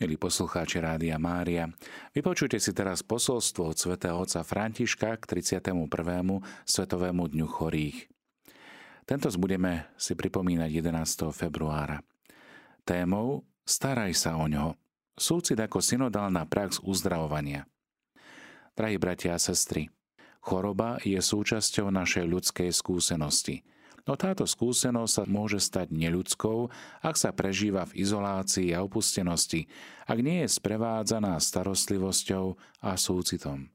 Milí poslucháči Rádia Mária, vypočujte si teraz posolstvo od svätého otca Františka k 31. Svetovému dňu chorých. Tento budeme si pripomínať 11. februára. Témou Staraj sa o ňo. Súcit ako synodálna prax uzdravovania. Drahí bratia a sestry, choroba je súčasťou našej ľudskej skúsenosti – No táto skúsenosť sa môže stať neľudskou, ak sa prežíva v izolácii a opustenosti, ak nie je sprevádzaná starostlivosťou a súcitom.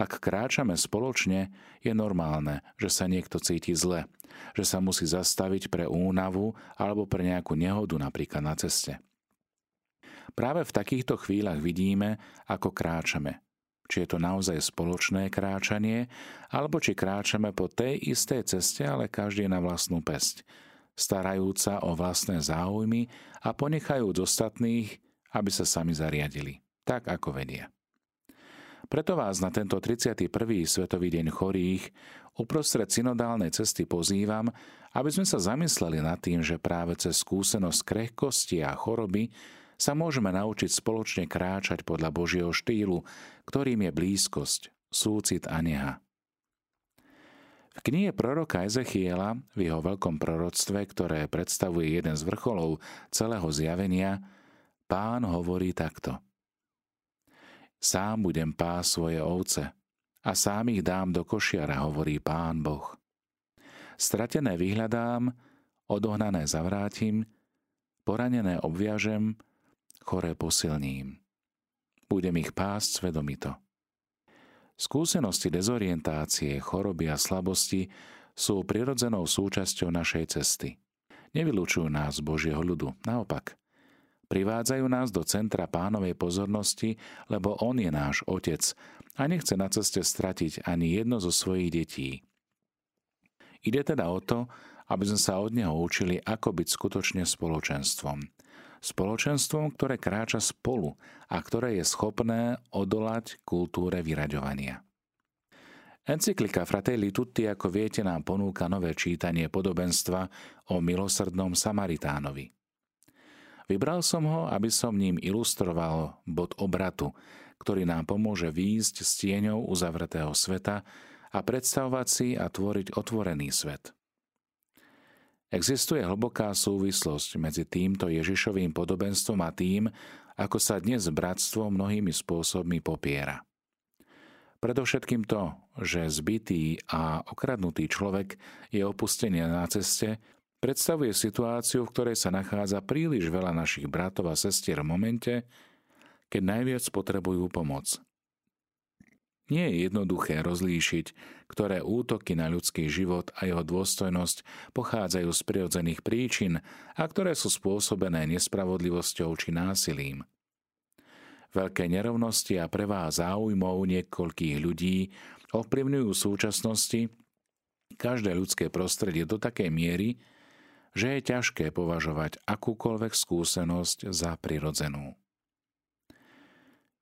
Ak kráčame spoločne, je normálne, že sa niekto cíti zle, že sa musí zastaviť pre únavu alebo pre nejakú nehodu napríklad na ceste. Práve v takýchto chvíľach vidíme, ako kráčame, či je to naozaj spoločné kráčanie, alebo či kráčame po tej istej ceste, ale každý na vlastnú pesť, starajúca o vlastné záujmy a ponechajúc ostatných, aby sa sami zariadili, tak ako vedia. Preto vás na tento 31. Svetový deň chorých uprostred synodálnej cesty pozývam, aby sme sa zamysleli nad tým, že práve cez skúsenosť krehkosti a choroby sa môžeme naučiť spoločne kráčať podľa Božieho štýlu, ktorým je blízkosť, súcit a neha. V knihe proroka Ezechiela, v jeho veľkom proroctve, ktoré predstavuje jeden z vrcholov celého zjavenia, pán hovorí takto. Sám budem pás svoje ovce a sám ich dám do košiara, hovorí pán Boh. Stratené vyhľadám, odohnané zavrátim, poranené obviažem, choré posilním. Budem ich pásť svedomito. Skúsenosti dezorientácie, choroby a slabosti sú prirodzenou súčasťou našej cesty. Nevylučujú nás z Božieho ľudu, naopak. Privádzajú nás do centra pánovej pozornosti, lebo On je náš Otec a nechce na ceste stratiť ani jedno zo svojich detí. Ide teda o to, aby sme sa od Neho učili, ako byť skutočne spoločenstvom – Spoločenstvom, ktoré kráča spolu a ktoré je schopné odolať kultúre vyraďovania. Encyklika Fratelli Tutti, ako viete, nám ponúka nové čítanie podobenstva o milosrdnom Samaritánovi. Vybral som ho, aby som ním ilustroval bod obratu, ktorý nám pomôže výjsť s tieňou uzavretého sveta a predstavovať si a tvoriť otvorený svet. Existuje hlboká súvislosť medzi týmto Ježišovým podobenstvom a tým, ako sa dnes bratstvo mnohými spôsobmi popiera. Predovšetkým to, že zbytý a okradnutý človek je opustený na ceste, predstavuje situáciu, v ktorej sa nachádza príliš veľa našich bratov a sestier v momente, keď najviac potrebujú pomoc. Nie je jednoduché rozlíšiť, ktoré útoky na ľudský život a jeho dôstojnosť pochádzajú z prirodzených príčin a ktoré sú spôsobené nespravodlivosťou či násilím. Veľké nerovnosti a prevá záujmov niekoľkých ľudí ovplyvňujú v súčasnosti každé ľudské prostredie do takej miery, že je ťažké považovať akúkoľvek skúsenosť za prirodzenú.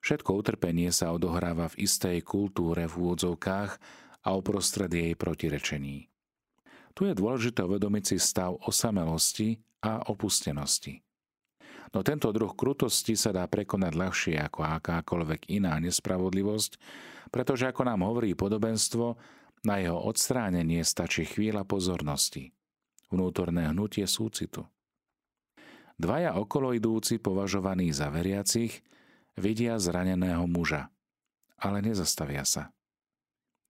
Všetko utrpenie sa odohráva v istej kultúre v úvodzovkách a uprostred jej protirečení. Tu je dôležité uvedomiť si stav osamelosti a opustenosti. No tento druh krutosti sa dá prekonať ľahšie ako akákoľvek iná nespravodlivosť, pretože ako nám hovorí podobenstvo, na jeho odstránenie stačí chvíľa pozornosti, vnútorné hnutie súcitu. Dvaja okoloidúci považovaní za veriacich vidia zraneného muža, ale nezastavia sa.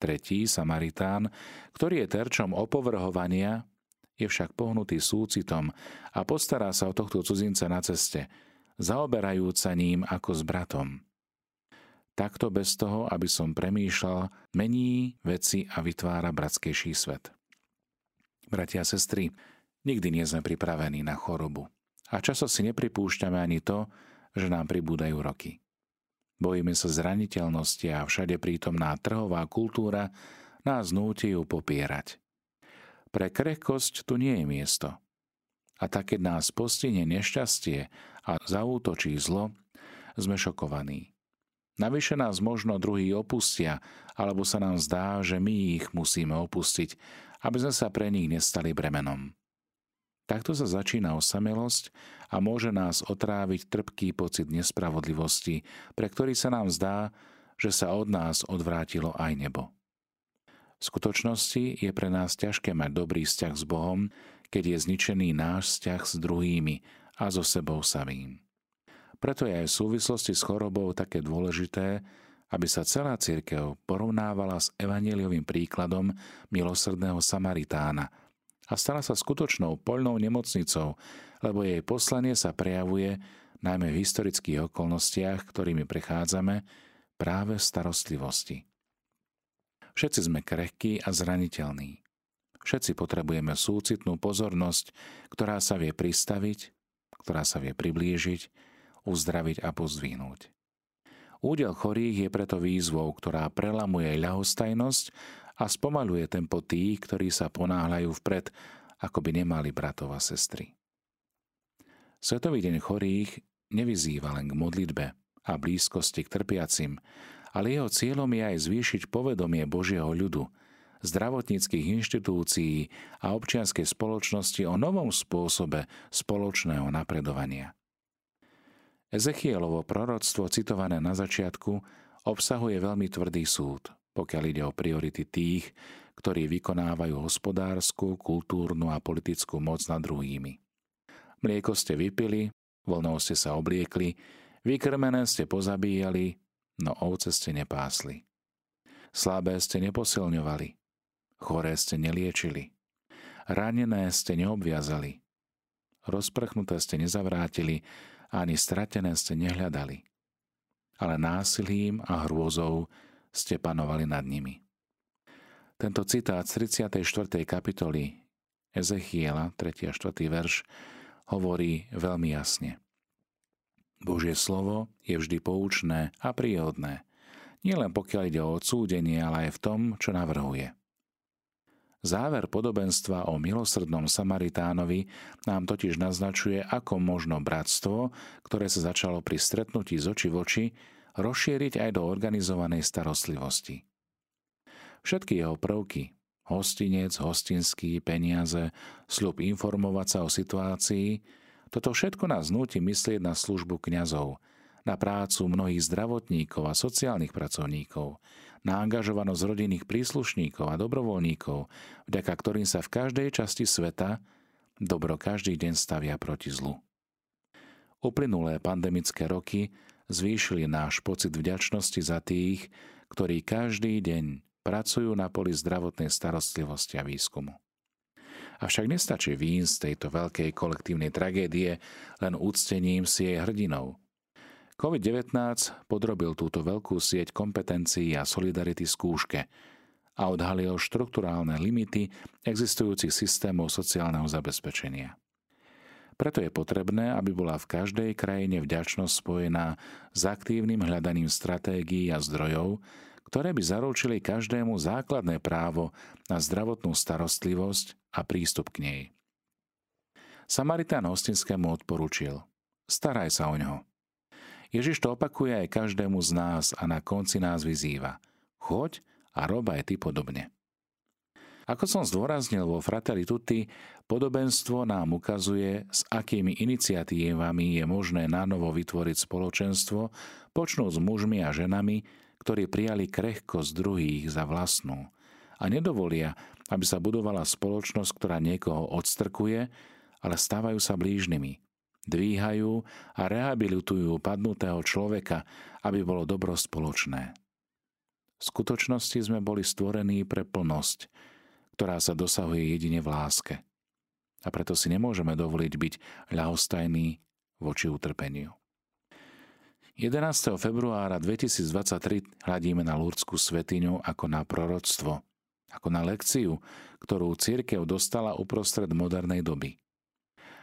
Tretí, Samaritán, ktorý je terčom opovrhovania, je však pohnutý súcitom a postará sa o tohto cudzinca na ceste, zaoberajúc sa ním ako s bratom. Takto bez toho, aby som premýšľal, mení veci a vytvára bratskejší svet. Bratia a sestry, nikdy nie sme pripravení na chorobu. A často si nepripúšťame ani to, že nám pribúdajú roky. Bojíme sa zraniteľnosti a všade prítomná trhová kultúra nás núti ju popierať. Pre krehkosť tu nie je miesto. A tak, keď nás postihne nešťastie a zaútočí zlo, sme šokovaní. Navyše nás možno druhý opustia, alebo sa nám zdá, že my ich musíme opustiť, aby sme sa pre nich nestali bremenom. Takto sa začína osamelosť a môže nás otráviť trpký pocit nespravodlivosti, pre ktorý sa nám zdá, že sa od nás odvrátilo aj nebo. V skutočnosti je pre nás ťažké mať dobrý vzťah s Bohom, keď je zničený náš vzťah s druhými a so sebou samým. Preto je aj v súvislosti s chorobou také dôležité, aby sa celá církev porovnávala s evaneliovým príkladom milosrdného Samaritána a stala sa skutočnou poľnou nemocnicou, lebo jej poslanie sa prejavuje najmä v historických okolnostiach, ktorými prechádzame, práve v starostlivosti. Všetci sme krehkí a zraniteľní. Všetci potrebujeme súcitnú pozornosť, ktorá sa vie pristaviť, ktorá sa vie priblížiť, uzdraviť a pozdvihnúť. Údel chorých je preto výzvou, ktorá prelamuje ľahostajnosť a spomaluje tempo tých, ktorí sa ponáhľajú vpred, ako by nemali bratov a sestry. Svetový deň chorých nevyzýva len k modlitbe a blízkosti k trpiacim, ale jeho cieľom je aj zvýšiť povedomie Božieho ľudu, zdravotníckých inštitúcií a občianskej spoločnosti o novom spôsobe spoločného napredovania. Ezechielovo proroctvo citované na začiatku obsahuje veľmi tvrdý súd, pokiaľ ide o priority tých, ktorí vykonávajú hospodárskú, kultúrnu a politickú moc nad druhými. Mlieko ste vypili, voľnou ste sa obliekli, vykrmené ste pozabíjali, no ovce ste nepásli. Slabé ste neposilňovali, choré ste neliečili, ranené ste neobviazali, rozprchnuté ste nezavrátili, ani stratené ste nehľadali, ale násilím a hrôzou ste panovali nad nimi. Tento citát z 34. kapitoly Ezechiela, 3. a 4. verš, hovorí veľmi jasne. Božie slovo je vždy poučné a príhodné, nielen pokiaľ ide o odsúdenie, ale aj v tom, čo navrhuje. Záver podobenstva o milosrdnom Samaritánovi nám totiž naznačuje, ako možno bratstvo, ktoré sa začalo pri stretnutí z oči v oči, rozšíriť aj do organizovanej starostlivosti. Všetky jeho prvky, hostinec, hostinský, peniaze, sľub informovať sa o situácii, toto všetko nás nutí myslieť na službu kňazov, na prácu mnohých zdravotníkov a sociálnych pracovníkov, na angažovanosť rodinných príslušníkov a dobrovoľníkov, vďaka ktorým sa v každej časti sveta dobro každý deň stavia proti zlu. Uplynulé pandemické roky zvýšili náš pocit vďačnosti za tých, ktorí každý deň pracujú na poli zdravotnej starostlivosti a výskumu. Avšak nestačí vín z tejto veľkej kolektívnej tragédie len úctením si jej hrdinov – COVID-19 podrobil túto veľkú sieť kompetencií a solidarity skúške a odhalil štrukturálne limity existujúcich systémov sociálneho zabezpečenia. Preto je potrebné, aby bola v každej krajine vďačnosť spojená s aktívnym hľadaním stratégií a zdrojov, ktoré by zaručili každému základné právo na zdravotnú starostlivosť a prístup k nej. Samaritán hostinskému odporučil Staraj sa o ňo. Ježiš to opakuje aj každému z nás a na konci nás vyzýva. Choď a rob ty podobne. Ako som zdôraznil vo Fratelli Tutti, podobenstvo nám ukazuje, s akými iniciatívami je možné nanovo vytvoriť spoločenstvo, počnúť s mužmi a ženami, ktorí prijali krehkosť druhých za vlastnú a nedovolia, aby sa budovala spoločnosť, ktorá niekoho odstrkuje, ale stávajú sa blížnymi, dvíhajú a rehabilitujú padnutého človeka, aby bolo dobro spoločné. V skutočnosti sme boli stvorení pre plnosť, ktorá sa dosahuje jedine v láske. A preto si nemôžeme dovoliť byť ľahostajní voči utrpeniu. 11. februára 2023 hľadíme na Lurdskú svetiňu ako na proroctvo, ako na lekciu, ktorú církev dostala uprostred modernej doby –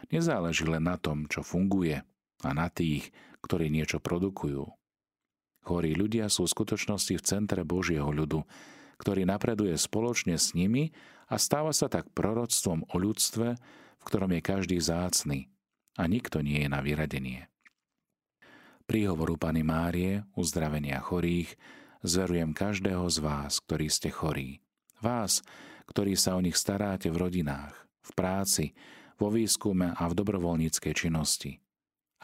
Nezáleží len na tom, čo funguje a na tých, ktorí niečo produkujú. Chorí ľudia sú v skutočnosti v centre Božieho ľudu, ktorý napreduje spoločne s nimi a stáva sa tak proroctvom o ľudstve, v ktorom je každý zácný a nikto nie je na vyradenie. Príhovoru Pany Márie, uzdravenia chorých, zverujem každého z vás, ktorí ste chorí. Vás, ktorí sa o nich staráte v rodinách, v práci, vo výskume a v dobrovoľníckej činnosti.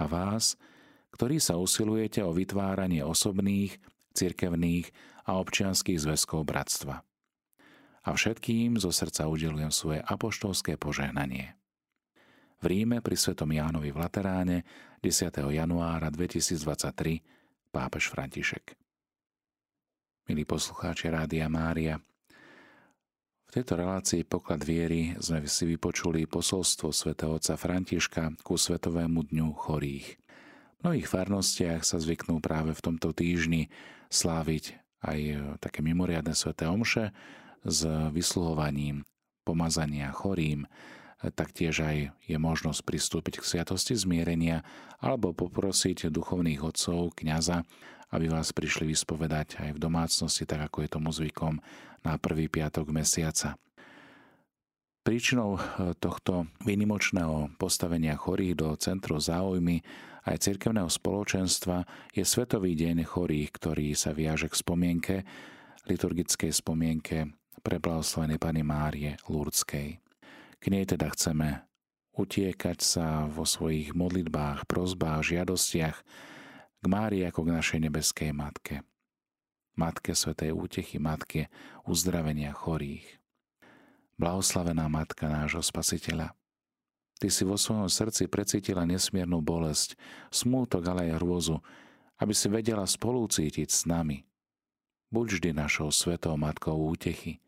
A vás, ktorí sa usilujete o vytváranie osobných, cirkevných a občianských zväzkov bratstva. A všetkým zo srdca udelujem svoje apoštolské požehnanie. V Ríme pri svetom Jánovi v Lateráne 10. januára 2023 pápež František. Milí poslucháči Rádia Mária, v tejto relácii Poklad viery sme si vypočuli posolstvo svätého otca Františka ku Svetovému dňu chorých. V mnohých farnostiach sa zvyknú práve v tomto týždni sláviť aj také mimoriadne sveté omše s vysluhovaním pomazania chorým, taktiež aj je možnosť pristúpiť k sviatosti zmierenia alebo poprosiť duchovných otcov, kňaza, aby vás prišli vyspovedať aj v domácnosti, tak ako je tomu zvykom na prvý piatok mesiaca. Príčinou eh, tohto výnimočného postavenia chorých do centru záujmy aj cirkevného spoločenstva je Svetový deň chorých, ktorý sa viaže k spomienke, liturgickej spomienke pre blahoslavenej Pany Márie Lurdskej. K nej teda chceme utiekať sa vo svojich modlitbách, prozbách, žiadostiach k Márii ako k našej nebeskej Matke. Matke Svetej útechy, Matke uzdravenia chorých. Blahoslavená Matka nášho Spasiteľa, Ty si vo svojom srdci precítila nesmiernu bolesť, smútok, ale aj hrôzu, aby si vedela spolúcítiť s nami. Buď vždy našou svetou Matkou útechy,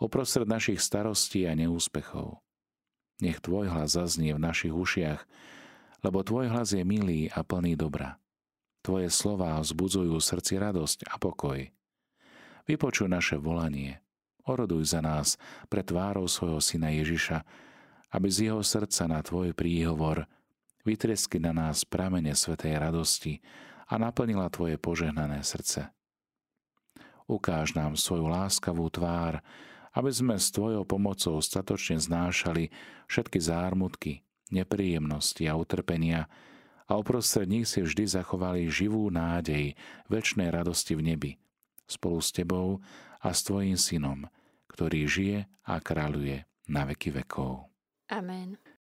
oprostred našich starostí a neúspechov. Nech Tvoj hlas zaznie v našich ušiach, lebo Tvoj hlas je milý a plný dobra. Tvoje slová vzbudzujú srdci radosť a pokoj. Vypočuj naše volanie. Oroduj za nás pre tvárou svojho syna Ježiša, aby z jeho srdca na tvoj príhovor vytresky na nás pramene svetej radosti a naplnila tvoje požehnané srdce. Ukáž nám svoju láskavú tvár, aby sme s tvojou pomocou statočne znášali všetky zármutky, nepríjemnosti a utrpenia, a uprostred nich si vždy zachovali živú nádej väčšnej radosti v nebi, spolu s Tebou a s Tvojim Synom, ktorý žije a kráľuje na veky vekov. Amen.